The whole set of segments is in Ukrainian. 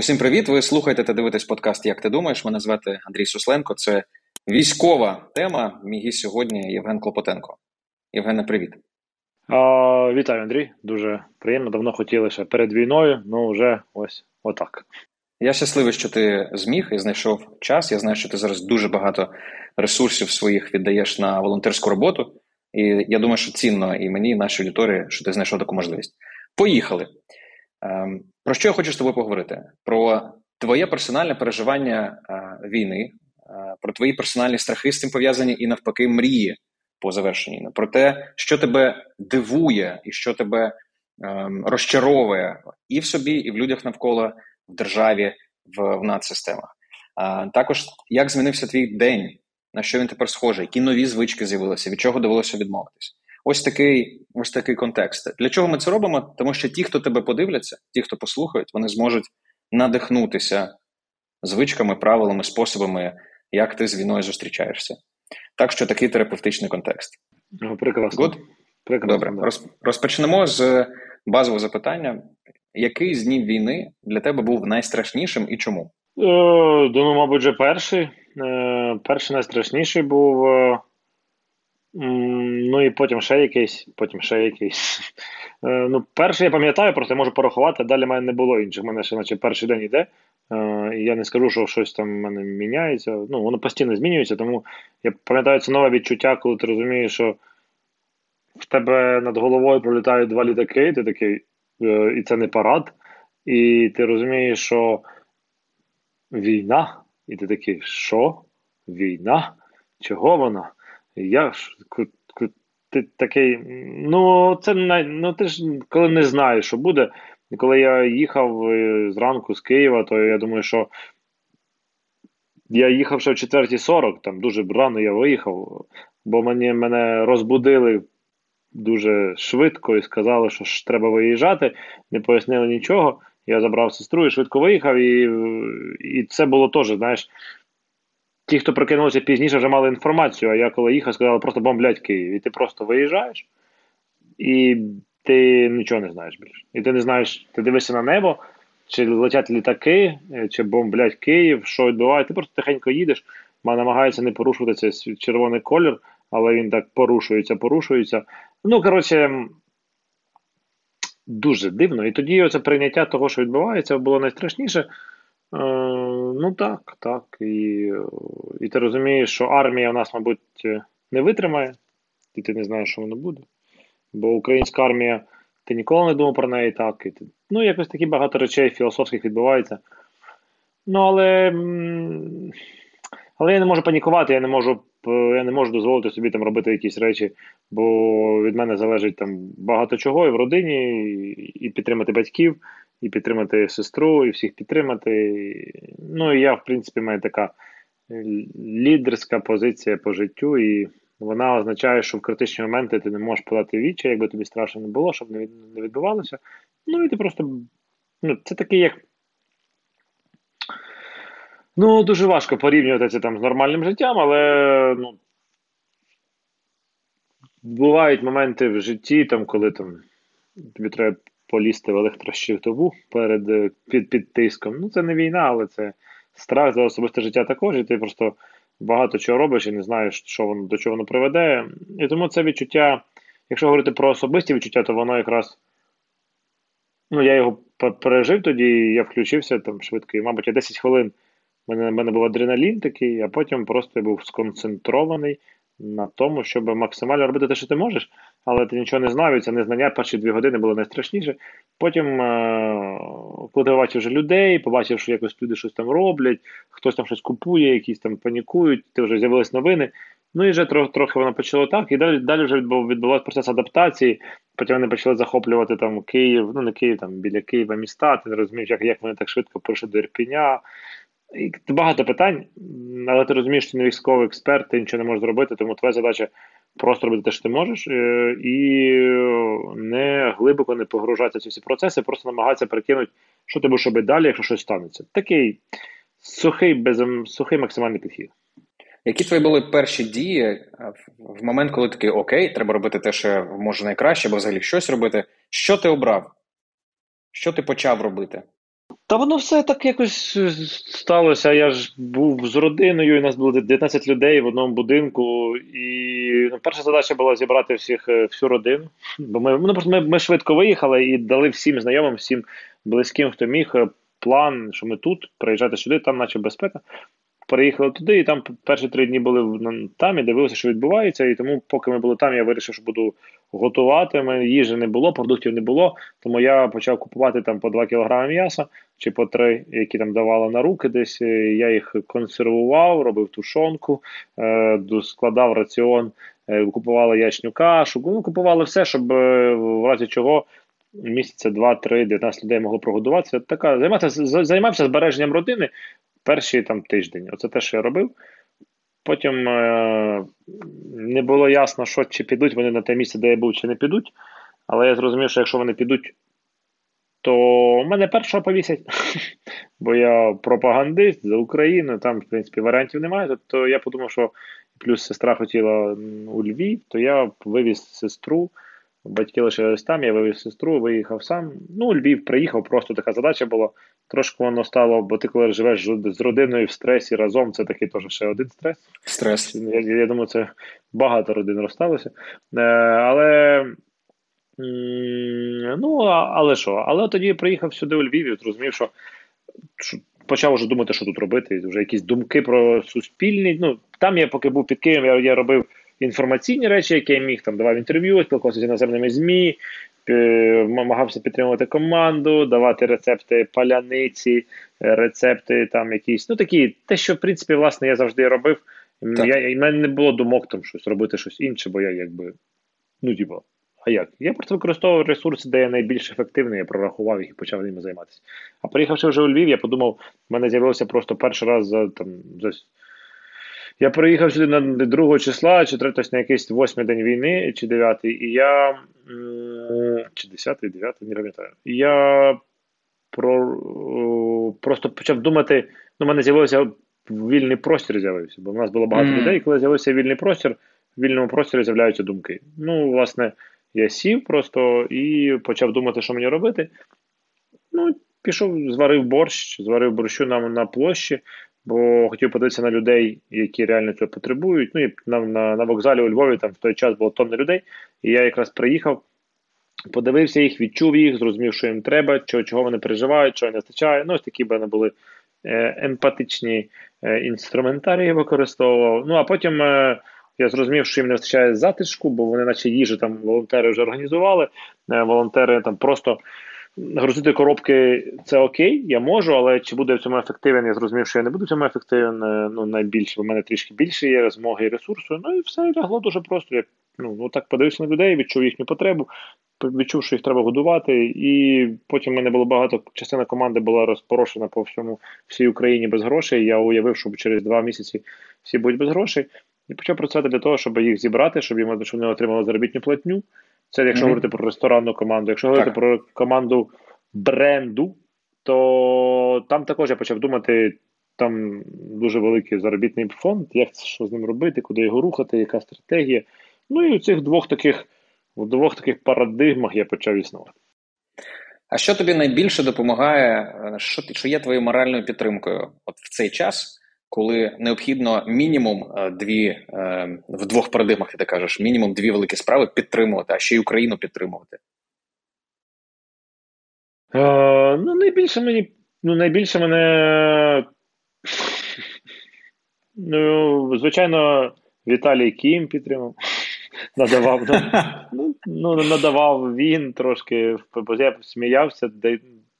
Усім привіт! Ви слухаєте та дивитесь подкаст Як ти думаєш? Мене звати Андрій Сусленко. Це військова тема. Мій гість сьогодні Євген Клопотенко. Євгене, привіт. А, Вітаю, Андрій. Дуже приємно. Давно хотіли ще перед війною, ну вже ось отак. Я щасливий, що ти зміг і знайшов час. Я знаю, що ти зараз дуже багато ресурсів своїх віддаєш на волонтерську роботу. І я думаю, що цінно і мені, і нашій аудиторії, що ти знайшов таку можливість. Поїхали. Ем, про що я хочу з тобою поговорити? Про твоє персональне переживання е, війни, е, про твої персональні страхи з цим пов'язані і навпаки мрії по завершенні. Про те, що тебе дивує і що тебе ем, розчаровує і в собі, і в людях навколо в державі, в, в надсистемах. А також як змінився твій день, на що він тепер схожий, які нові звички з'явилися, від чого довелося відмовитись. Ось такий ось такий контекст. Для чого ми це робимо? Тому що ті, хто тебе подивляться, ті, хто послухають, вони зможуть надихнутися звичками, правилами, способами, як ти з війною зустрічаєшся. Так що такий терапевтичний контекст. Прекрасно. Good? Прекрасно. Добре. Да. Розпочнемо з базового запитання. Який з днів війни для тебе був найстрашнішим і чому? Е, Думаю, мабуть, вже перший. Е, перший найстрашніший був. Е, ну і потім ще якийсь, потім ще якийсь. Е, ну, Перший я пам'ятаю, просто я можу порахувати, а далі в мене не було інших. У мене ще наче перший день йде. І я не скажу, що щось там в мене міняється. Ну, воно постійно змінюється, тому я пам'ятаю це нове відчуття, коли ти розумієш, що в тебе над головою пролітають два літаки, і ти такий, і це не парад. І ти розумієш, що війна, і ти такий, що? Війна? Чого вона? Я ж ти такий, ну це ну ти ж коли не знаєш, що буде. Коли я їхав е, зранку з Києва, то я думаю, що я їхав ще в 4.40, там дуже рано я виїхав, бо мені мене розбудили дуже швидко і сказали, що ж треба виїжджати, не пояснили нічого. Я забрав сестру і швидко виїхав, і і це було теж, знаєш, ті, хто прокинулися пізніше, вже мали інформацію, а я коли їхав, сказали, просто бомблять Київ. І ти просто виїжджаєш, і ти нічого не знаєш більше. І ти не знаєш, ти дивишся на небо, чи летять літаки, чи бомблять Київ, що відбувається. Ти просто тихенько їдеш, намагається не порушувати цей червоний колір, але він так порушується, порушується. Ну, коротше. Дуже дивно. І тоді оце прийняття того, що відбувається, було найстрашніше. Е, ну так, так. І і ти розумієш, що армія у нас, мабуть, не витримає, і ти не знаєш, що воно буде. Бо українська армія, ти ніколи не думав про неї так. І ти, Ну, якось такі багато речей філософських відбувається. Ну, але але я не можу панікувати, я не можу я не можу дозволити собі там робити якісь речі, бо від мене залежить там багато чого і в родині, і підтримати батьків і підтримати сестру, і всіх підтримати. Ну і я, в принципі, маю така лідерська позиція по життю, і вона означає, що в критичні моменти ти не можеш подати віччя, якби тобі страшно не було, щоб не відбувалося. Ну і ти просто. ну, Це такий як. Ну, дуже важко порівнювати це там з нормальним життям, але ну, бувають моменти в житті, там, коли там тобі треба полізти в електрощитову перед е, під, під тиском. Ну, це не війна, але це страх за особисте життя також, і ти просто багато чого робиш і не знаєш, що воно до чого воно приведе. І тому це відчуття, якщо говорити про особисті відчуття, то воно якраз. Ну, я його пережив тоді, я включився там швидко, і, мабуть, я 10 хвилин в мене, мене був адреналін такий, а потім просто я був сконцентрований на тому, щоб максимально робити те, що ти можеш, але ти нічого не знав, і це незнання перші дві години було найстрашніше. Потім, е, коли ти побачив вже людей, побачив, що якось люди щось там роблять, хтось там щось купує, якісь там панікують, ти вже з'явились новини. Ну і вже трохи трохи воно почало так. І далі далі вже відбувався процес адаптації. Потім вони почали захоплювати там Київ, ну не Київ, там біля Києва міста. Ти не розумієш, як як вони так швидко прийшли до Ірпіня. І Багато питань, але ти розумієш, що не військовий експерт, ти нічого не можеш зробити, тому твоя задача просто робити те, що ти можеш, е, і не глибоко не погружатися в ці всі процеси, просто намагатися перекинути, що ти будеш робити далі, якщо щось станеться. Такий сухий, без, сухий максимальний підхід. Які твої були перші дії е, в момент, коли такий окей, треба робити те, що може найкраще, або взагалі щось робити? Що ти обрав? Що ти почав робити? Та воно все так якось е, сталося. Я ж був з родиною, і нас було 19 людей в одному будинку. І ну, перша задача була зібрати всіх е, всю родину. Бо ми ну, просто ми, ми швидко виїхали і дали всім знайомим, всім близьким, хто міг, е, план, що ми тут, приїжджати сюди, там, наче безпека. Переїхали туди, і там перші три дні були там і дивилися, що відбувається. І тому, поки ми були там, я вирішив, що буду готувати. Мене їжі не було, продуктів не було. Тому я почав купувати там по 2 кг м'яса чи по 3, які там давали на руки десь. Я їх консервував, робив тушонку, е, складав раціон, е, купували яичню кашу. Ну, купували все, щоб е, в разі чого. Місяця 2-3, 19 людей могло прогодуватися. Така займався займався збереженням родини перший там тиждень. Оце те, що я робив. Потім е, не було ясно, що чи підуть вони на те місце, де я був, чи не підуть. Але я зрозумів, що якщо вони підуть, то мене першого повісять. Бо я пропагандист за Україну, там, в принципі, варіантів немає. То я подумав, що плюс сестра хотіла у Львів, то я вивіз сестру. Батьки лишились там, я вивіз сестру, виїхав сам. Ну, Львів приїхав, просто така задача була. Трошки воно стало, бо ти коли живеш з родиною в стресі разом, це такий теж ще один стрес. Стрес. Я я думаю, це багато родин розсталося. Е, Але ну, але що? Але тоді я приїхав сюди у Львів і зрозумів, що, що почав вже думати, що тут робити. Вже якісь думки про суспільні. Ну, Там я поки був під Києвом, я, я робив інформаційні речі, які я міг там давав інтерв'ю, спілкувався з іноземними ЗМІ, намагався підтримувати команду, давати рецепти паляниці, рецепти там якісь. Ну такі, те, що в принципі, власне, я завжди робив. Я, І в мене не було думок там щось робити щось інше, бо я якби. Ну, типу, а як? Я просто використовував ресурси, де я найбільш ефективний, я прорахував їх і почав ними займатися. А приїхавши вже у Львів, я подумав, в мене з'явився просто перший раз за там за я приїхав сюди на 2 числа, чи на якийсь восьмий день війни, чи дев'ятий, і я. Чи 10 9 не пам'ятаю. І я про, просто почав думати. Ну, в мене з'явився вільний простір, з'явився, бо в нас було багато mm. людей. Коли з'явився вільний простір, в вільному просторі з'являються думки. Ну, власне, я сів просто і почав думати, що мені робити. Ну, пішов, зварив борщ, зварив борщу на, на площі бо хотів подивитися на людей, які реально цього потребують. Ну і на, на, на вокзалі у Львові там в той час було тонни людей, і я якраз приїхав. Подивився їх, відчув їх, зрозумів, що їм треба, чого, чого вони переживають, чого не вистачає. Ну, ось такі б були е, емпатичні е, інструментарії використовував. Ну, а потім е, я зрозумів, що їм не вистачає затишку, бо вони, наче їжу там волонтери вже організували. Волонтери там просто Грузити коробки це окей, я можу, але чи буде в цьому ефективен, я зрозумів, що я не буду в цьому ефективен. Е, ну, найбільше, в мене трішки більше є змоги і ресурсу. Ну і все лягло дуже просто. Я ну, так подивився на людей, відчув їхню потребу, відчув, що їх треба годувати. І потім в мене було багато, частина команди була розпорошена по всьому всій Україні без грошей. Я уявив, що через два місяці всі будуть без грошей. І почав працювати для того, щоб їх зібрати, щоб їм щоб вони отримали заробітну платню. Це якщо mm-hmm. говорити про ресторанну команду. Якщо говорити про команду бренду, то там також я почав думати. Там дуже великий заробітний фонд, як що з ним робити, куди його рухати, яка стратегія. Ну і у цих двох таких в двох таких парадигмах я почав існувати. А що тобі найбільше допомагає, е, що що є твоєю моральною підтримкою от в цей час, коли необхідно мінімум е, дві е, в двох парадигмах, ти кажеш, мінімум дві великі справи підтримувати, а ще й Україну підтримувати? Е, ну, найбільше мені. Ну, найбільше мене. Ну, звичайно, Віталій Кім підтримав. Надавав ну, ну, надавав він трошки, бо я сміявся,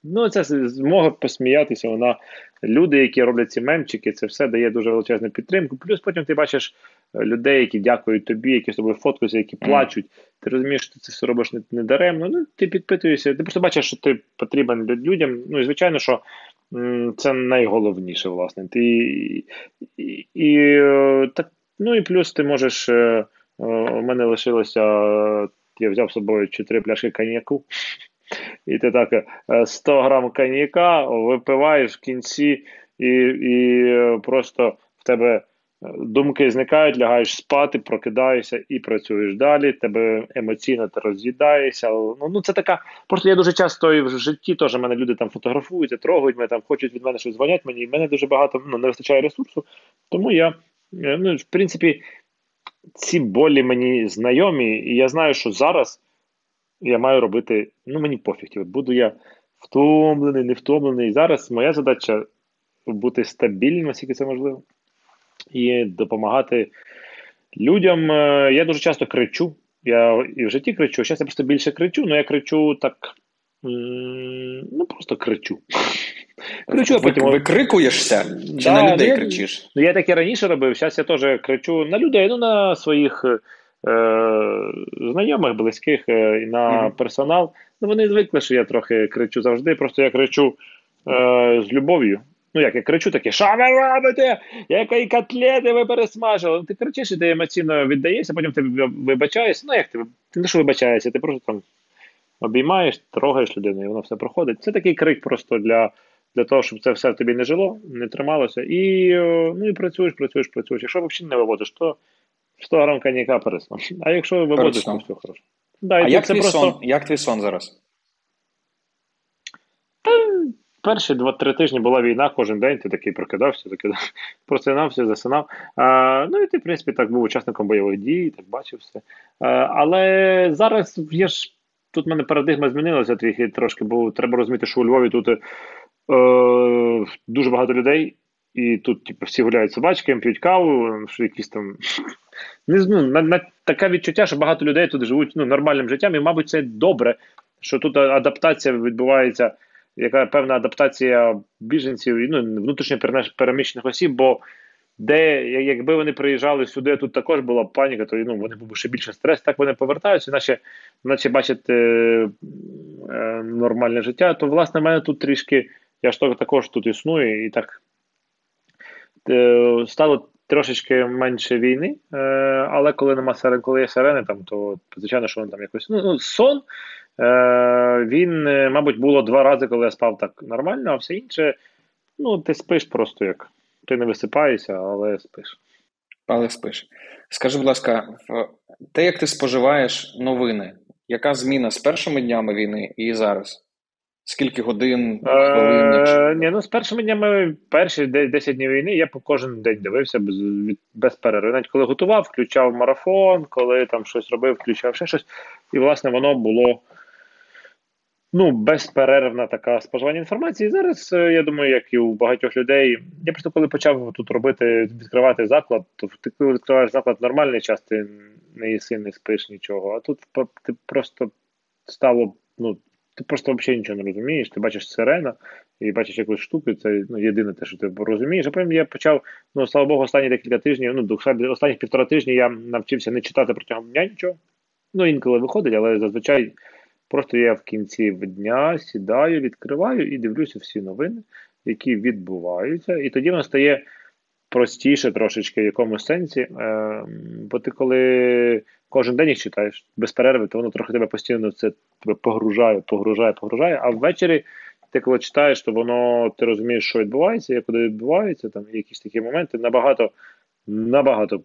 Ну, це змога посміятися. Вона люди, які роблять ці мемчики, це все дає дуже величезну підтримку. Плюс потім ти бачиш е, людей, які дякують тобі, які з тобою фоткаються, які плачуть. Ти розумієш, що ти це все робиш не, не даремно. Ну, ти підпитуєшся, ти просто бачиш, що ти потрібен людям. Ну і звичайно, що це найголовніше, власне. Ти і, і е, так, ну і плюс ти можеш. Е, у мене лишилося. Я взяв з собою чотири пляшки коньяку. І ти так 100 е, грам коньяка випиваєш в кінці, і і е, просто в тебе думки зникають, лягаєш спати, прокидаєшся і працюєш далі. Тебе емоційно ти роз'їдаєшся. Ну, ну це така. Просто я дуже часто і в житті теж мене люди там фотографуються, трогають мене там, хочуть від мене щось дзвонять мені. І мене дуже багато ну, не вистачає ресурсу. Тому я, е, ну, в принципі, ці болі мені знайомі, і я знаю, що зараз я маю робити. Ну, мені пофіг. Типу, буду я втомлений, не втомлений. Зараз моя задача бути стабільним, наскільки це можливо і допомагати людям. Е, я дуже часто кричу. Я і в житті кричу. Зараз я просто більше кричу, але я кричу так. Ну, просто кричу. кричу, а потім... Викрикуєшся? Чи да, на людей ну, кричиш? Ну, я так і раніше робив. Зараз я теж кричу на людей, ну на своїх е, знайомих, близьких е, і на mm-hmm. персонал. Ну, Вони звикли, що я трохи кричу завжди. Просто я кричу е, з любов'ю. Ну, як я кричу таке, що ви робите? Якої котлети ви пересмажили? Ти кричиш і ти емоційно віддаєшся, потім ти вибачаєшся. Ну, як ти ти не що вибачаєшся, ти просто там обіймаєш, трогаєш людину, і воно все проходить. Це такий крик просто для для того, щоб це все в тобі не жило, не трималося. І ну, і працюєш, працюєш, працюєш. Якщо взагалі не виводиш, то 100 грам коньяка пересно. А якщо виводиш, то все хорошо. Да, а як твій, просто... сон? як твій сон зараз? Перші два-три тижні була війна, кожен день ти такий прокидався, такий просинався, засинав. А, Ну і ти, в принципі, так був учасником бойових дій, так бачив все. А, Але зараз є ж тут в мене парадигма змінилася трохи трошки, бо треба розуміти, що у Львові тут е, дуже багато людей, і тут типу, всі гуляють собачки, п'ють каву, що якісь там. Не ну, на, на, Таке відчуття, що багато людей тут живуть ну, нормальним життям, і, мабуть, це добре, що тут адаптація відбувається яка певна адаптація біженців і ну, внутрішньо переміщених осіб, бо де, якби вони приїжджали сюди, тут також була паніка, то ну, вони був ще більше стрес, так вони повертаються, наче наче бачать е, е, нормальне життя. То, власне, в мене тут трішки, я ж також тут існую, і так е, стало трошечки менше війни, е, але коли нема сирен, коли є сирени, там, то звичайно, що вони там якось ну, ну сон. Е, він, е, мабуть, було два рази, коли я спав так нормально, а все інше, ну, ти спиш просто як. Ти не висипаєшся, але спиш. Але спиш. Скажи, будь ласка, те, як ти споживаєш новини, яка зміна з першими днями війни і зараз? Скільки годин, хвилин? Е, ні, ну з першими днями, перші 10 днів війни, я по кожен день дивився без без перерви. Навіть коли готував, включав марафон, коли там щось робив, включав ще щось. І, власне, воно було ну, безперервна така споживання інформації. Зараз, е, я думаю, як і у багатьох людей, я просто коли почав тут робити, відкривати заклад, то ти коли відкриваєш заклад нормальний час, ти не їси, не спиш нічого. А тут ти просто стало, ну, ти просто взагалі нічого не розумієш. Ти бачиш сирена і бачиш якусь штуку, це ну, єдине те, що ти розумієш. А потім я почав, ну слава Богу, останні декілька тижнів, ну, останніх півтора тижні я навчився не читати протягом дня нічого. Ну, інколи виходить, але зазвичай. Просто я в кінці дня сідаю, відкриваю і дивлюся всі новини, які відбуваються. І тоді воно стає простіше трошечки в якомусь сенсі. Е, бо ти коли кожен день їх читаєш без перерви, то воно трохи тебе постійно це тебе погружає, погружає, погружає. А ввечері ти коли читаєш, то воно ти розумієш, що відбувається, як куди відбувається, там якісь такі моменти набагато набагато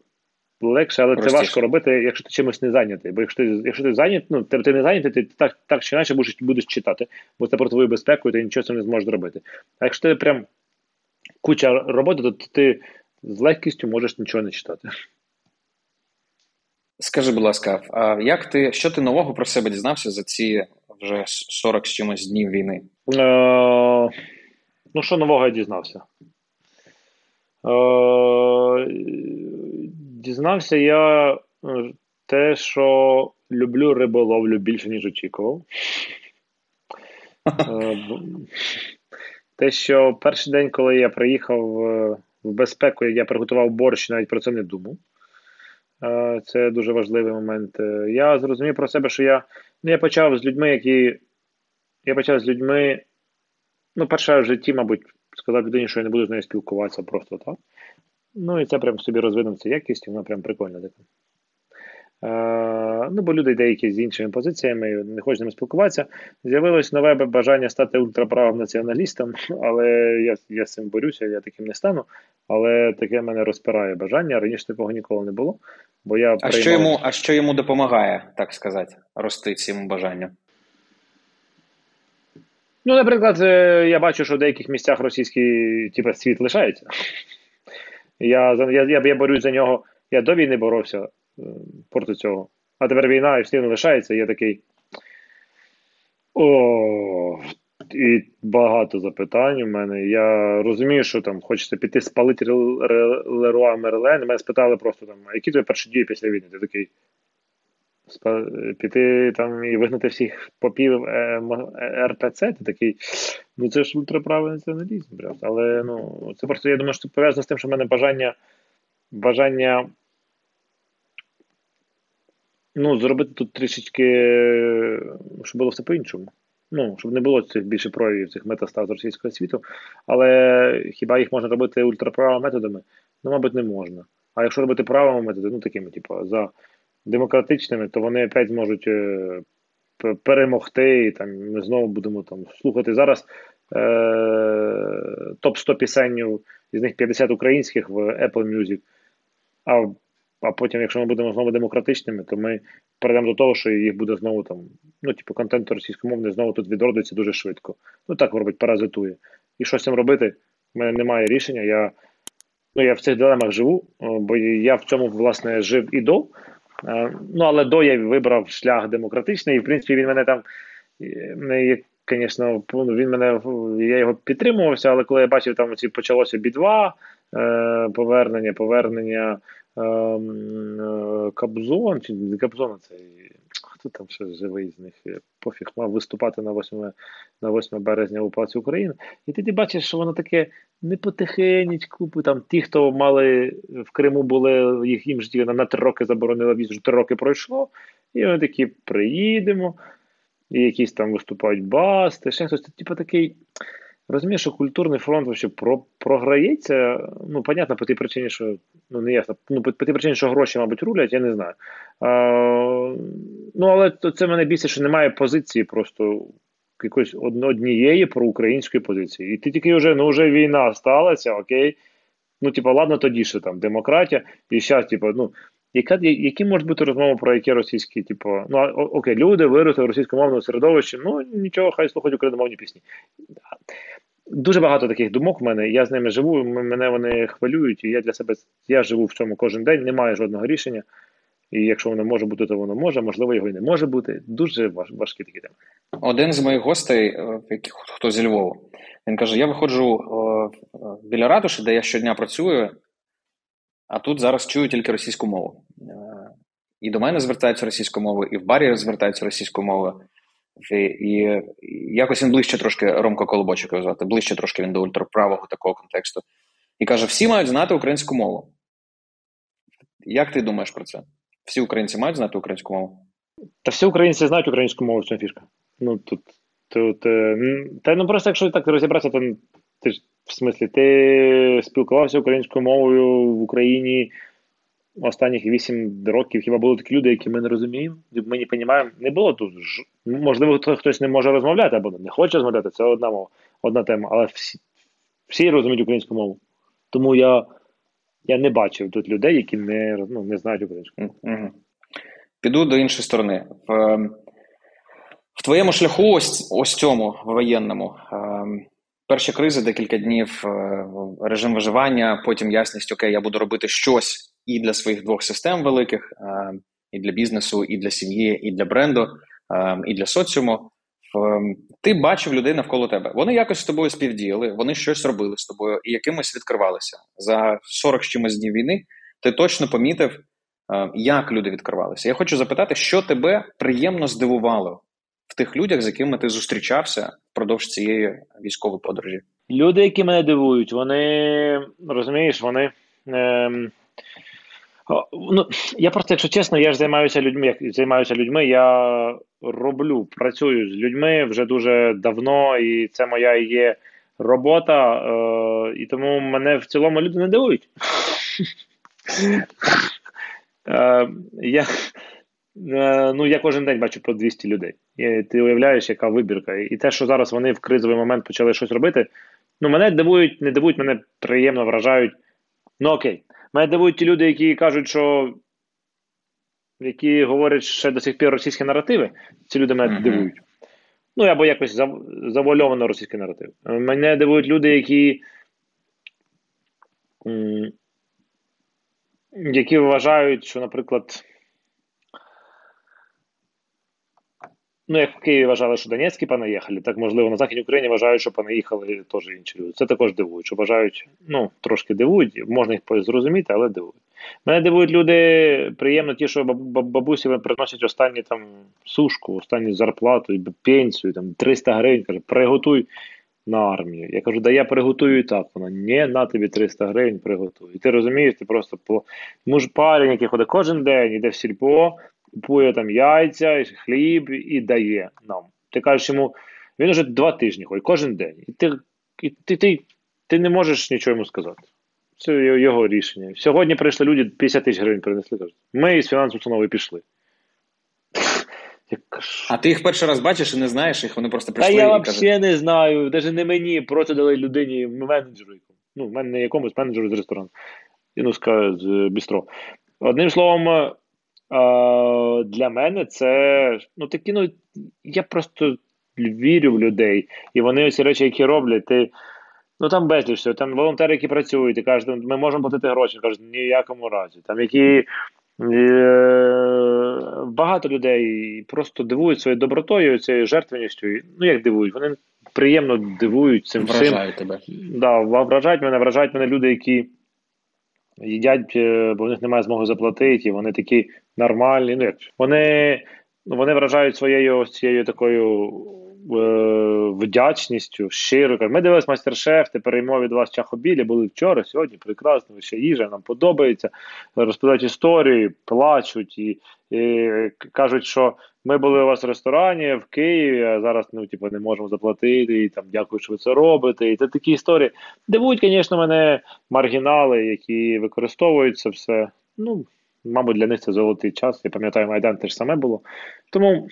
легше, але Простіше. це важко робити, якщо ти чимось не зайнятий. Бо якщо ти якщо ти зайнятий, ну ти, ти не зайнятий, ти так так чи інакше будеш будеш читати, бо це про твою безпеку, і ти нічого цим не зможеш зробити. А якщо ти прям куча роботи, то ти з легкістю можеш нічого не читати. Скажи, будь ласка, а як ти що ти нового про себе дізнався за ці вже 40 з чимось днів війни? Е, Ну, що нового я дізнався? Е, Дізнався я е, те, що люблю риболовлю більше, ніж очікував. Е, те, що перший день, коли я приїхав е, в безпеку, я приготував борщ, навіть про це не думав. Це дуже важливий момент. Я зрозумів про себе, що я ну, я почав з людьми, які. Я почав з людьми. Ну, перше в житті, мабуть, сказав людині, що я не буду з нею спілкуватися просто так. Ну і це прям собі розвинув цю якість, вона прям прикольна така. Ну, бо люди деякі з іншими позиціями не хочуть з ними спілкуватися. З'явилось нове бажання стати ультраправим націоналістом, але я я з цим борюся, я таким не стану. Але таке мене розпирає бажання. Раніше такого ніколи не було. Бо я А приймав... що йому а що йому допомагає, так сказати, рости цим бажанням? Ну, наприклад, е, я бачу, що в деяких місцях російський типу, світ лишається. Я я, я, борюсь за нього. Я до війни боровся е, проти цього. А тепер війна і всі не лишається, я такий. О, і багато запитань у мене. Я розумію, що там хочеться піти спалити Леруа Мерлен. Мене спитали просто там, а які твої перші дії після війни? Ти такий. Піти там і вигнати всіх попів е, е, РПЦ, ти такий, ну це ж ультраправий націоналізм. Але ну, це просто я думаю, що пов'язано з тим, що в мене бажання бажання ну, зробити тут трішечки, щоб було все по-іншому. Ну, щоб не було цих більше проявів цих метастаз російського світу. Але хіба їх можна робити ультраправими методами? Ну, мабуть, не можна. А якщо робити правими методами, ну такими, типу, за демократичними, то вони опять зможуть е, перемогти, і там ми знову будемо там слухати зараз е, топ 100 пісень, із них 50 українських в Apple Music. А а потім, якщо ми будемо знову демократичними, то ми перейдемо до того, що їх буде знову там, ну, типу, контент російськомовний знову тут відродиться дуже швидко. Ну так робить, паразитує. І що з цим робити? У мене немає рішення. Я ну, я в цих дилемах живу, бо я в цьому, власне, жив і до. Е, ну, але до я вибрав шлях демократичний, і в принципі він мене там. Звісно, ну, він мене я його підтримувався, але коли я бачив, там ці почалося бідва, е, повернення, повернення ем, е, чи не це хто там ще живий з них? Пофіг мав виступати на 8 на 8 березня у Палаці України. І ти, ти бачиш, що воно таке не потихенечку, там ті, хто мали в Криму були, їх їм ж на три роки заборонили візу, три роки пройшло, і вони такі приїдемо, і якісь там виступають басти, ще хтось. Типу такий. Розумієш, що культурний фронт вообще про, програється. Ну, понятно, по тій причині, що ну не ясно. Ну, по, по тій причині, що гроші, мабуть, рулять, я не знаю. А, Ну, але це мене більше, що немає позиції просто якоїсь однієї проукраїнської позиції. І ти тільки вже ну вже війна сталася, окей. Ну, типу, ладно, тоді що там демократія, і зараз, типу, ну. Яка, які можуть бути розмови про які російські, типу, ну окей, люди виросли в російськомовному середовищі, ну нічого, хай слухають україномовні пісні. Дуже багато таких думок в мене. Я з ними живу, мене вони хвилюють, і я для себе я живу в цьому кожен день, немає жодного рішення. І якщо воно може бути, то воно може, можливо, його і не може бути. Дуже важ, важкі такі теми. Один з моїх гостей, е, хто зі Львова, він каже: Я виходжу е, біля ратуші, де я щодня працюю, а тут зараз чую тільки російську мову. Е, і до мене звертаються російською мовою, і в барі звертаються російською мовою. І, і якось він ближче трошки Ромко Колобочок його звати, ближче трошки він до ультраправого такого контексту. І каже: всі мають знати українську мову. Як ти думаєш про це? Всі українці мають знати українську мову? Та всі українці знають українську мову, цьому фішка. Ну тут, тут е, та ну просто якщо так розібратися, то ти ж в смислі, ти спілкувався українською мовою в Україні останніх 8 років. Хіба були такі люди, які ми не розуміємо? Ми не розуміємо. Не було тут. Можливо, хтось не може розмовляти або не хоче розмовляти. Це одна мова, одна тема. Але всі всі розуміють українську мову. Тому я я не бачив тут людей, які не ну, не знають українську мову. Угу. Піду до іншої сторони. В в твоєму шляху, ось ось цьому воєнному. Перші кризи, декілька днів, е, режим виживання, потім ясність, окей, я буду робити щось і для своїх двох систем великих, е, і для бізнесу, і для сім'ї, і для бренду, е, і для соціуму. Ти бачив людей навколо тебе. Вони якось з тобою співдіяли, вони щось робили з тобою і якимось відкривалися. За 40 з чимось днів війни ти точно помітив, як люди відкривалися. Я хочу запитати, що тебе приємно здивувало в тих людях, з якими ти зустрічався впродовж цієї військової подорожі? Люди, які мене дивують, вони розумієш, вони. Е, ну, Я просто, якщо чесно, я ж займаюся людьми. Як займаюся людьми, я роблю, працюю з людьми вже дуже давно, і це моя є робота. Е, І тому мене в цілому люди не дивують. Е, я ну, я кожен день бачу по 200 людей. І ти уявляєш, яка вибірка. І те, що зараз вони в кризовий момент почали щось робити, ну мене дивують, не дивують, мене приємно вражають. Ну окей. Мене дивують ті люди, які кажуть, що які говорять ще до сих пір російські наративи. Ці люди мене mm-hmm. дивують. Ну, або якось завуальовано російський наратив. Мене дивують люди, які які вважають, що, наприклад, ну, як в Києві вважали, що Донецькі понаїхали, так можливо на Західній Україні вважають, що понаїхали теж інші люди. Це також дивують, що вважають, ну, трошки дивують, можна їх зрозуміти, але дивують. Мене дивують люди, приємно ті, що бабусі приносять останні там сушку, останню зарплату, пенсію, там 300 гривень, каже, приготуй на армію. Я кажу, да я приготую і так. Вона ні, на тобі 300 гривень приготую. І ти розумієш, ти просто по муж парень, який ходить кожен день, іде в сільпо, купує там яйця, хліб і дає нам. Ти кажеш йому, він уже два тижні ходить, кожен день. І ти, і ти, ти, ти не можеш нічого йому сказати. Це його рішення. Сьогодні прийшли люди 50 тисяч гривень принесли. кажуть. Ми із фінансової установи пішли. А ти їх перший раз бачиш і не знаєш їх, вони просто прийшли. Та я взагалі не знаю, навіть не мені, просто дали людині менеджеру. Ну, в мене не якомусь менеджеру з ресторану. Ну, з бістро. Одним словом, для мене це ну такі, ну я просто вірю в людей. І вони ці речі, які роблять, ти. Ну там безліч. Там волонтери, які працюють, і кажуть, ми можемо платити гроші, кажуть, ніякому разі. Там які Е, багато людей просто дивують своєю добротою, цією жертвеністю. Ну, як дивують, вони приємно дивують цим Вражають всім. тебе. Да, Вражають мене, вражають мене люди, які їдять, е, бо в них немає змоги заплатити, і вони такі нормальні. Ну, Вони вони вражають своєю ось цією такою Е, вдячністю, щиро. Ми дивились майстер-шеф, тепер ймо від вас чахобілі, були вчора, сьогодні прекрасно, ще їжа, нам подобається. Розповідають історії, плачуть і, і кажуть, що ми були у вас в ресторані в Києві, а зараз ну, типу, не можемо заплатити. і там Дякую, що ви це робите. І це такі історії. Дивують, звісно, мене маргінали, які використовують це все. Ну, Мабуть, для них це золотий час. Я пам'ятаю, Майдан теж саме було. Тому.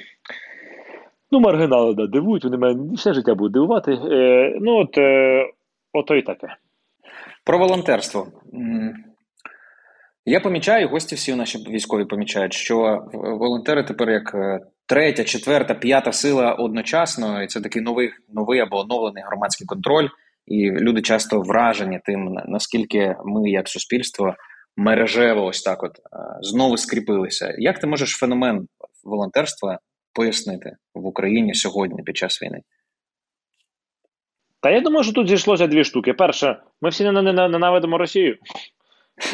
Ну, маргінали, да, дивують, вони мене все життя будуть дивувати. Е, Ну, от е, ото і таке. Про волонтерство. Я помічаю, гості всі наші військові помічають, що волонтери тепер як е, третя, четверта, п'ята сила одночасно, і це такий новий новий або оновлений громадський контроль. І люди часто вражені тим, наскільки ми, як суспільство, мережево ось так от е, знову скріпилися. Як ти можеш феномен волонтерства пояснити в Україні сьогодні під час війни? Та я думаю, що тут зійшлося дві штуки. Перше, ми всі ненавидимо Росію.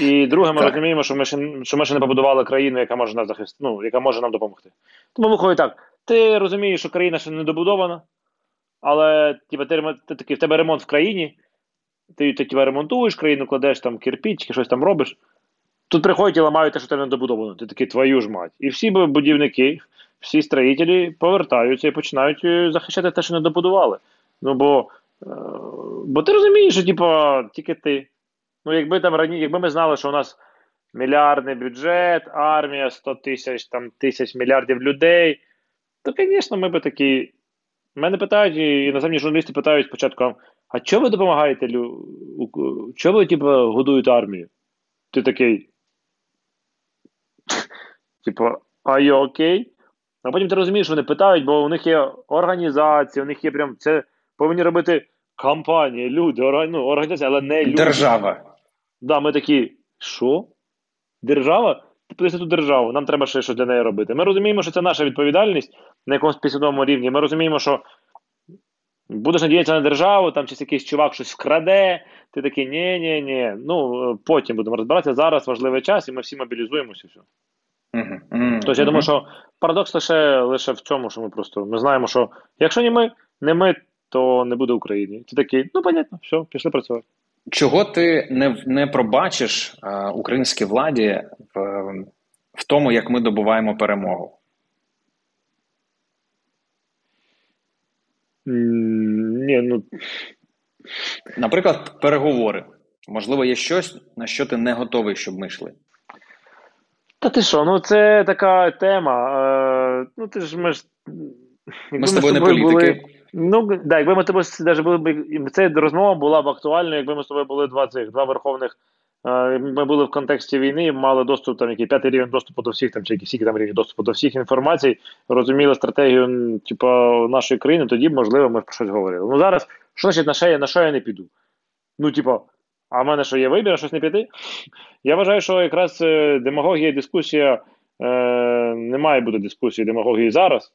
І друге, ми розуміємо, що ми ще що ми ще не побудували країну, яка може нас захистити, ну, яка може нам допомогти. Тому виходить так: ти розумієш, що країна ще не добудована, але типу, ти, ти, ти, в тебе ремонт в країні, ти ти тебе ремонтуєш країну, кладеш там кирпички, щось там робиш. Тут приходять і ламають те, що тебе не добудовано. Ти такий твою ж мать. І всі будівники, всі строїтелі повертаються і починають е, захищати те, що не добудували. Ну бо е, бо ти розумієш, що типу, тільки ти. Ну, якби там раніше, якби ми знали, що у нас мільярдний бюджет, армія, 100 тисяч там тисяч мільярдів людей, то, звісно, ми би такі. Мене питають, і іноземні журналісти питають спочатку: а чого ви допомагаєте? Чого ви типу, годуєте армію? Ти такий. Типу, а you окей? А потім ти розумієш, що вони питають, бо у них є організація, у них є прям це повинні робити компанії, люди, ну, організація, але не люди. Держава. Да, Ми такі, що? Держава? Ти подивися ту державу, нам треба ще щось для неї робити. Ми розуміємо, що це наша відповідальність на якомусь підсвідомому рівні. Ми розуміємо, що будеш надіятися на державу, там чи якийсь чувак щось вкраде, ти такий, ні ні ні Ну, потім будемо розбиратися. Зараз важливий час, і ми всі мобілізуємося. все. Mm-hmm. Mm-hmm. Тобто, я думаю, що парадокс лише лише в цьому, що ми просто ми знаємо, що якщо не ми, не ми, то не буде України. Ти такий, ну понятно, все, пішли працювати. Чого ти не не пробачиш а, українській владі в, в тому, як ми добуваємо перемогу? Ні, ну... Наприклад, переговори. Можливо, є щось, на що ти не готовий, щоб ми йшли. Та ти що, ну це така тема. Е, ну ти ж ми ж. Ми з тобою не політики. Були, ну, так, якби ми тобою навіть були б. Ця розмова була б актуальна, якби ми з тобою були два цих два верховних. Е, ми були в контексті війни, мали доступ там, який п'ятий рівень доступу до всіх, там чи які там рівні доступу до всіх інформацій, розуміли стратегію типу, нашої країни, тоді, можливо, ми про щось говорили. Ну зараз, що значить на що я, на що я не піду? Ну, типу, а в мене що є вибір, а щось не піти? Я вважаю, що якраз е, демагогія, дискусія е, не має бути дискусії демагогії зараз.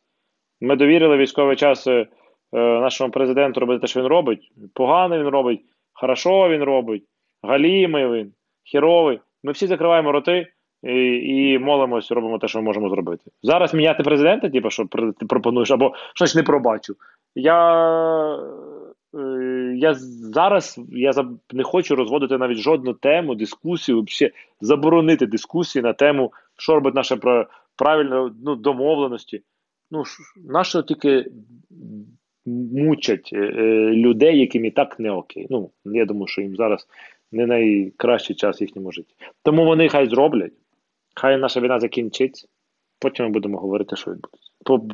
Ми довірили військовий час е, нашому президенту робити те, що він робить. Погано він робить, хорошо він робить, галімий він, хіровий. Ми всі закриваємо роти і і молимось, робимо те, що ми можемо зробити. Зараз міняти президента, типу, що ти пропонуєш, або щось не пробачу. Я Е, я зараз я не хочу розводити навіть жодну тему, дискусію, взагалі заборонити дискусії на тему, що робить наше правильно ну, домовленості. Ну, нащо тільки мучать е, е, людей, яким і так не окей. Ну, я думаю, що їм зараз не найкращий час їхньому житті. Тому вони хай зроблять, хай наша війна закінчиться, потім ми будемо говорити, що відбудеться.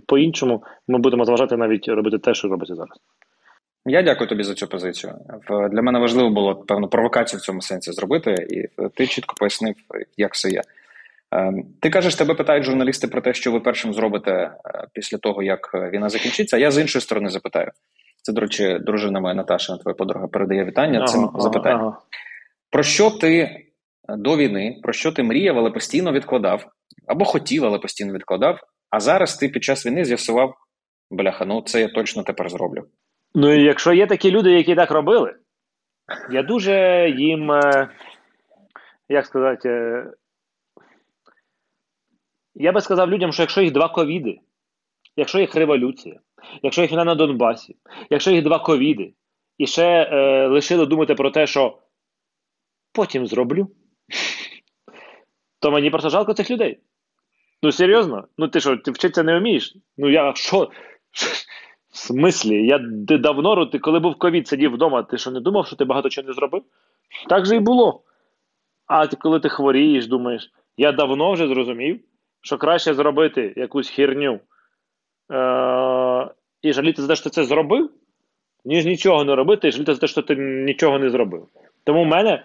По-іншому ми будемо зважати навіть робити те, що робиться зараз. Я дякую тобі за цю позицію. Для мене важливо було певну провокацію в цьому сенсі зробити, і ти чітко пояснив, як все є. Ем, ти кажеш, тебе питають журналісти про те, що ви першим зробите е, після того, як війна закінчиться. а Я з іншої сторони запитаю. Це, до речі, дружина моя Наташа, твоя подруга, передає вітання ага, цим ага, запитанням. Ага. Про що ти до війни, про що ти мріяв, але постійно відкладав, або хотів, але постійно відкладав. А зараз ти під час війни з'ясував, бляха, ну це я точно тепер зроблю. Ну якщо є такі люди, які так робили, я дуже їм, е, як сказати, е, я би сказав людям, що якщо їх два ковіди, якщо їх революція, якщо їх війна на Донбасі, якщо їх два ковіди, і ще е, лишили думати про те, що потім зроблю, то мені просто жалко цих людей. Ну серйозно? Ну ти що, ти вчитися не вмієш? Ну я що? В смислі, я давно, ти коли був ковід, сидів вдома, ти що не думав, що ти багато чого не зробив? Так же і було. А коли ти хворієш, думаєш, я давно вже зрозумів, що краще зробити якусь херню е- і жаліти за те, що ти це зробив, ніж нічого не робити, і жаліти за те, що ти нічого не зробив. Тому в мене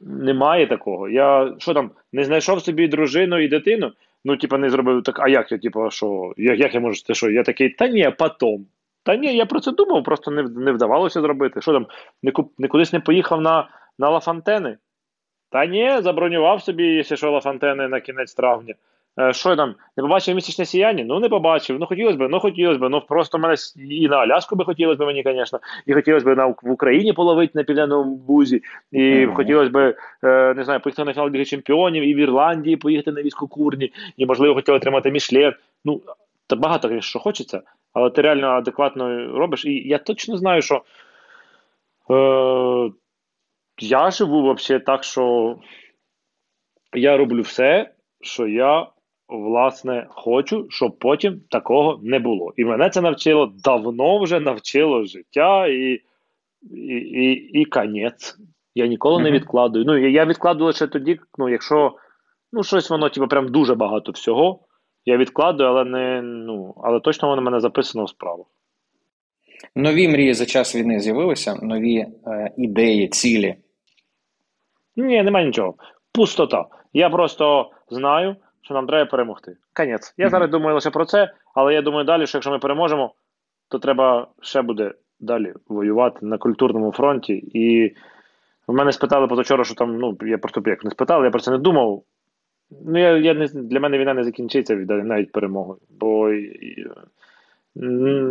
немає такого. Я що там, не знайшов собі дружину і дитину, ну, типа, не зробив так, а як я, типа, що, як, як я можу це що? Я такий, та ні, потом. Та ні, я про це думав, просто не не вдавалося зробити. Що там, не, куп, не кудись не поїхав на на Лафантени? Та ні, забронював собі, якщо що Лафантени на кінець травня. Е, що там, не побачив місячне сіяння? Ну, не побачив. Ну, хотілося б, ну хотілося б. Ну, просто мене і на Аляску би хотілося б мені, звісно, і хотілося б на, в Україні половити на південному бузі, і mm-hmm. хотілося б, е, не знаю, поїхати на фінал Ліги Чемпіонів, і в Ірландії поїхати на військокурні, і, можливо, хотіли отримати Мішлен. Ну, та багато що хочеться але ти реально адекватно робиш. І я точно знаю, що е, я живу взагалі так, що я роблю все, що я. Власне, хочу, щоб потім такого не було. І мене це навчило давно вже навчило життя і і, і, і конець. Я ніколи mm-hmm. не відкладую. Ну, я відкладую лише тоді, ну, якщо ну, щось воно типу, прям дуже багато всього. Я відкладую, але не ну, але точно воно мене записано в справах. Нові мрії за час війни з'явилися, нові е, ідеї, цілі. Ні, немає нічого. Пустота. Я просто знаю, що нам треба перемогти. Конець. Я mm-hmm. зараз думаю лише про це, але я думаю далі, що якщо ми переможемо, то треба ще буде далі воювати на культурному фронті. І в мене спитали позавчора, що там, ну, я просто як не спитав, я про це не думав. Ну, я, я не, Для мене війна не закінчиться навіть перемогою. Бо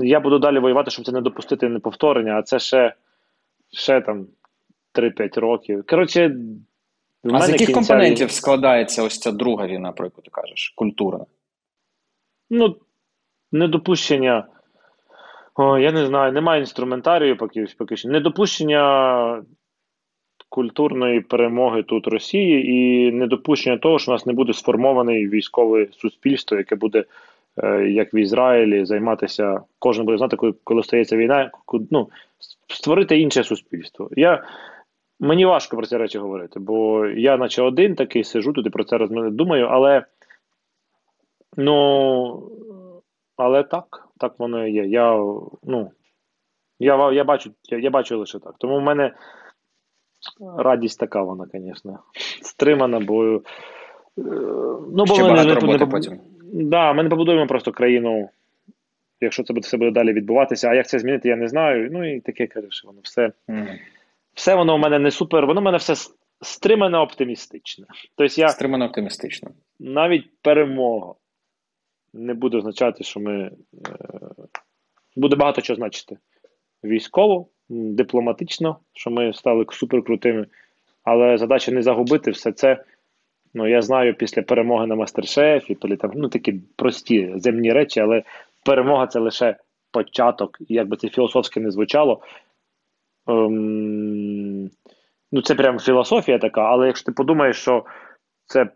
я буду далі воювати, щоб це не допустити неповторення, а це ще ще там 3-5 років. Коротше, а з яких компонентів складається ось ця друга війна, про яку ти кажеш? Культурна? Ну, недопущення. О, Я не знаю, немає інструментарію поки, поки що. Недопущення культурної перемоги тут Росії і недопущення того, що у нас не буде сформоване військове суспільство, яке буде, е, як в Ізраїлі, займатися. Кожен буде знати, коли коли стається війна, ну, створити інше суспільство. Я Мені важко про ці речі говорити, бо я, наче один такий, сижу тут і про це думаю, але ну, але так, так воно і є. Я ну, я, я, бачу я, я бачу лише так. Тому в мене радість така вона, звісно, стримана, бо. Е, ну, бо Ще ми не, не, потім. Да, ми не побудуємо просто країну, якщо це буде все буде далі відбуватися. А як це змінити, я не знаю. Ну і таке кажеш, воно все. Mm все воно у мене не супер, воно у мене все стримано оптимістичне. Тобто я Стримано оптимістично. Навіть перемога не буде означати, що ми. Е, буде багато чого значити. Військово, дипломатично, що ми стали суперкрутими. Але задача не загубити все це. Ну, я знаю після перемоги на мастер-шефі, там, ну такі прості земні речі, але перемога це лише початок, і як би це філософськи не звучало. Ем, ну, це прям філософія така, але якщо ти подумаєш, що це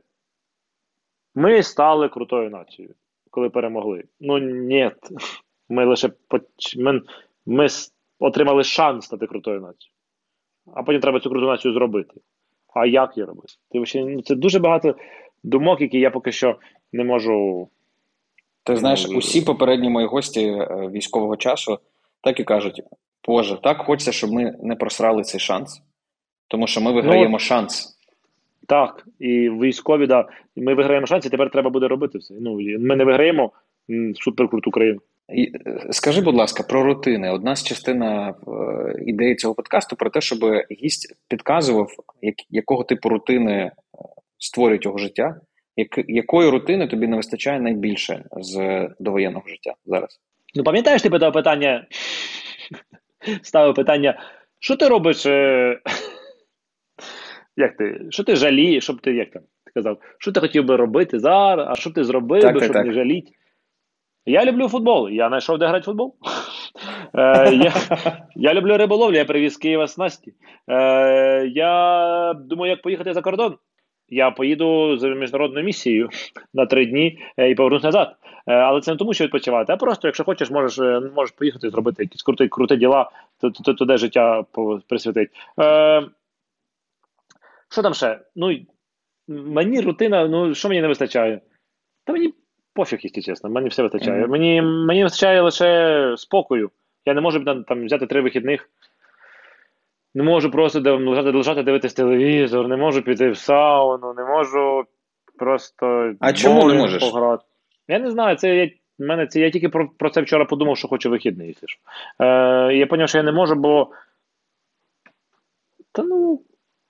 ми стали крутою нацією, коли перемогли. Ну ні, ми лише ми, ми отримали шанс стати крутою нацією. А потім треба цю круту націю зробити. А як її робити? Ти, ну, Це дуже багато думок, які я поки що не можу. Ти знаєш, усі попередні мої гості е, військового часу так і кажуть: Боже, так хочеться, щоб ми не просрали цей шанс, тому що ми ну, виграємо ну, шанс. Так, і військові, да, ми виграємо шанс, і тепер треба буде робити все. Ну, Ми не виграємо суперкруту країну. Е, Скажи, будь ласка, про рутини. Одна з частина е, ідеї цього подкасту про те, щоб гість підказував, як, якого типу рутини е, створюють його життя, як, якої рутини тобі не вистачає найбільше з довоєнного життя зараз? Ну, пам'ятаєш, ти питав питання ставив питання: що ти робиш? Як ти? Що ти жалієш? Щоб ти як там ти казав, що ти хотів би робити зараз, а що ти зробив, так, би, щоб так. не жаліти? Я люблю футбол. Я знайшов, де грати футбол. Е, я я люблю риболовлю, я привіз Києва снасті. Е, Я думаю, як поїхати за кордон. Я поїду з міжнародною місією на три дні е, і повернусь назад. Е, але це не тому, що відпочивати, а просто, якщо хочеш, можеш можеш поїхати зробити якісь круті круті діла, туди життя присвятить. Е, Що там ще? Ну, Мені рутина, ну що мені не вистачає? Та мені пофіг, якщо чесно, мені все вистачає. Mm-hmm. Мені мені вистачає лише спокою. Я не можу там, там взяти три вихідних. Не можу просто лежати, лежати дивитись телевізор, не можу піти в сауну, не можу просто. А чому не можеш? Пограти. Я не знаю, це я, мене це я тільки про про це вчора подумав, що хочу вихідний. Е, Я зрозумів, що я не можу, бо. Та ну.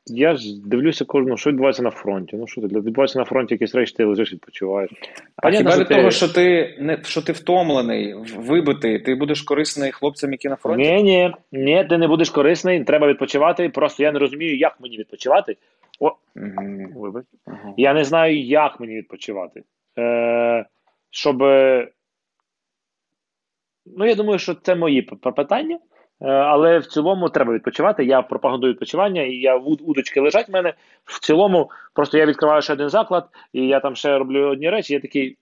Я ж дивлюся кожного, що відбувається на фронті. Ну що ти відбувається на фронті якісь речі, ти лежиш відпочиваєш. А хіба від того, що ти не що ти втомлений, вибитий, ти будеш корисний хлопцям, які на фронті? Ні, ні, ні, ти не будеш корисний, треба відпочивати. Просто я не розумію, як мені відпочивати. О, угу. вибач. Угу. Я не знаю, як мені відпочивати. Е, щоб. Ну, я думаю, що це мої питання, але в цілому треба відпочивати. Я пропагандую відпочивання, і я удочки лежать в мене. В цілому, просто я відкриваю ще один заклад, і я там ще роблю одні речі. Я такий.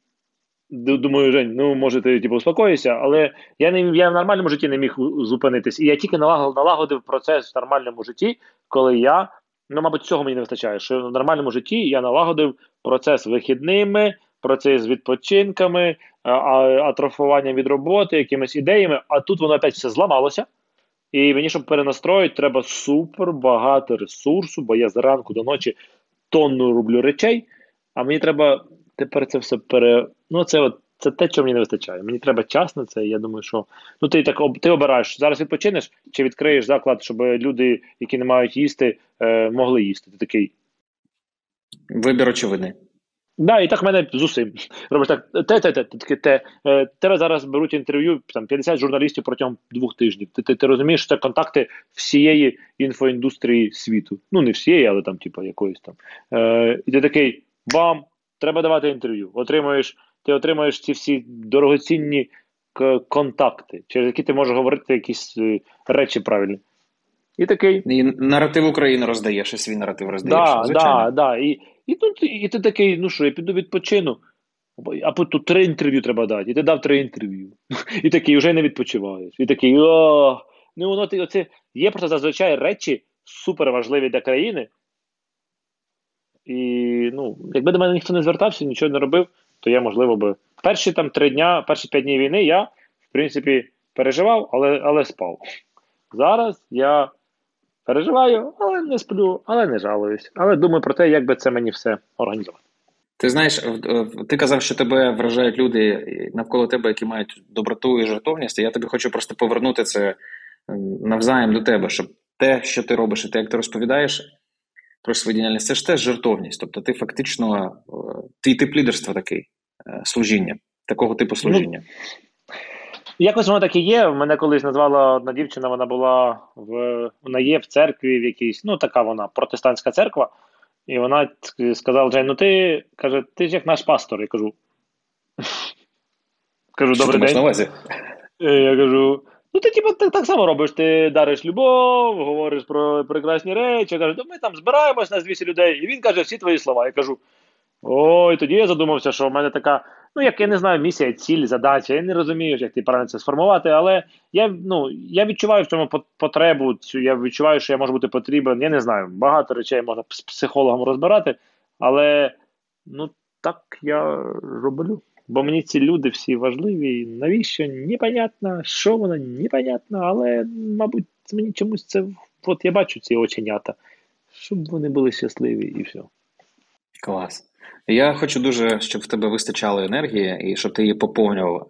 Думаю, Жень, ну може ти типу, успокоїшся, але я не я в нормальному житті не міг зупинитись. І я тільки налагодив, процес в нормальному житті, коли я, ну, мабуть, цього мені не вистачає. Що в нормальному житті я налагодив процес вихідними, процес відпочинками, атрофуванням від роботи, якимись ідеями, а тут воно опять все зламалося. І мені, щоб перенастроїти, треба супер багато ресурсу, бо я зранку до ночі тонну роблю речей, а мені треба тепер це все пере. Ну, це от, це те, що мені не вистачає. Мені треба час на це. Я думаю, що ну ти так ти обираєш, зараз відпочинеш чи відкриєш заклад, щоб люди, які не мають їсти, е, могли їсти. Ти такий. Вибір очевидний. Да, і так в мене з усім. Робиш так, те, те, те, те, те. Е, тебе зараз беруть інтерв'ю там 50 журналістів протягом двох тижнів. Ти ти, ти розумієш, що це контакти всієї інфоіндустрії світу. Ну, не всієї, але там, типу, якоїсь там. Е, І ти такий бам, треба давати інтерв'ю. Отримуєш, Ти отримуєш ці всі дорогоцінні контакти, через які ти можеш говорити якісь е, речі правильні. І такий. І наратив України роздаєш, і свій наратив роздаєш. Да, звичайно. Да, да. І і тут і ти такий, ну що, я піду відпочину. А тут три інтерв'ю треба дати. І ти дав три інтерв'ю. І такий вже не відпочиваєш. І такий, о, ну воно ти оце є просто зазвичай речі, супер важливі для країни. І ну, якби до мене ніхто не звертався, нічого не робив, то я, можливо, би. Перші там три дня, перші п'ять днів війни я, в принципі, переживав, але але спав. Зараз я переживаю, але не сплю, але не жалуюсь. Але думаю про те, як би це мені все організувати. Ти знаєш, ти казав, що тебе вражають люди навколо тебе, які мають доброту і жертовність. і Я тобі хочу просто повернути це навзаєм до тебе, щоб те, що ти робиш, і те, як ти розповідаєш про свою діяльність, це ж теж жертовність. Тобто, ти фактично твій тип лідерства такий е, служіння, такого типу служіння. Ну, Якось воно так і є. Мене колись назвала одна дівчина, вона була в вона є в церкві в якійсь, ну така вона протестантська церква. І вона сказала: Джей, ну ти каже, ти ж як наш пастор. Я кажу. Кажу, добрий день. на увазі? Е, я кажу: ну ти типу, так, так само робиш, ти дариш любов, говориш про прекрасні речі. Я кажу, ми там збираємось на 200 людей. І він каже всі твої слова. Я кажу: ой, тоді я задумався, що в мене така ну як я не знаю, місія, ціль, задача. Я не розумію, як ти правильно це сформувати, але я ну, я відчуваю в цьому потребу, цю, я відчуваю, що я можу бути потрібен. Я не знаю, багато речей можна з психологом розбирати, але ну так я роблю. Бо мені ці люди всі важливі. Навіщо? Непонятно, що воно, непонятно, але, мабуть, мені чомусь це. От я бачу ці оченята, щоб вони були щасливі і все. Клас. Я хочу дуже, щоб в тебе вистачало енергії і щоб ти її поповнював.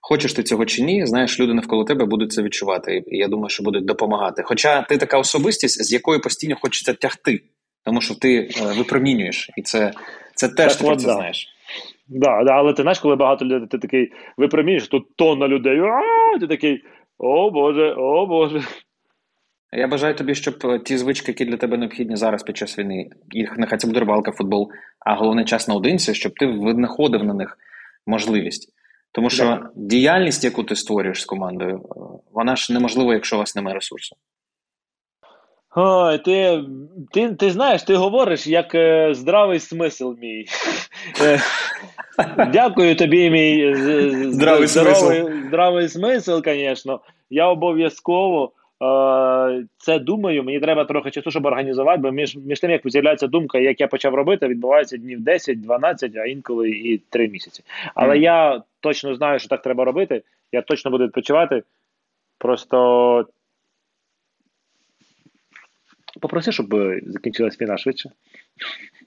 Хочеш ти цього чи ні, знаєш, люди навколо тебе будуть це відчувати, і я думаю, що будуть допомагати. Хоча ти така особистість, з якою постійно хочеться тягти, тому що ти е, випромінюєш, і це це теж так, ти от, це да. знаєш. Да, да, але ти знаєш, коли багато людей, ти такий випромінюєш, тут тонна людей, а ти такий, о Боже, о Боже. Я бажаю тобі, щоб е, ті звички, які для тебе необхідні зараз під час війни, їх нехай це буде рибалка, футбол, а головне час наодинці, щоб ти винаходив на них можливість. Тому що yeah. діяльність, яку ти створюєш з командою, е, вона ж неможлива, якщо у вас немає ресурсу. Ой, ти ти, ти знаєш, ти говориш як е, здравий смисл мій. Е, дякую тобі, мій здравий, смисл, здравий смисл, звісно. Я обов'язково це думаю, мені треба трохи часу, щоб організувати, бо між між тим, як з'являється думка, як я почав робити, відбувається днів 10, 12, а інколи і 3 місяці. Але mm. я точно знаю, що так треба робити. Я точно буду відпочивати. Просто попроси, щоб закінчилась війна швидше.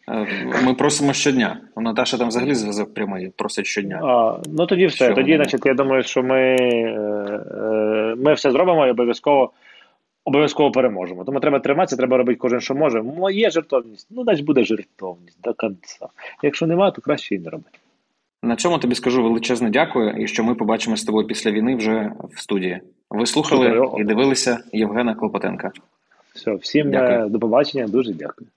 Е, ми просимо щодня. Наташа там взагалі зв'язок прямий, просить щодня. А, Ну тоді все. Що тоді, значить, я думаю, що ми е, ми все зробимо і обов'язково обов'язково переможемо. Тому треба триматися, треба робити кожен, що може. Є жертовність, ну значить буде жертовність до кінця. Якщо немає, то краще і не робити. На цьому тобі скажу величезне дякую, і що ми побачимо з тобою після війни вже в студії. Ви слухали Супер. і дивилися Євгена Клопотенка. Все, всім дякую. до побачення, дуже дякую.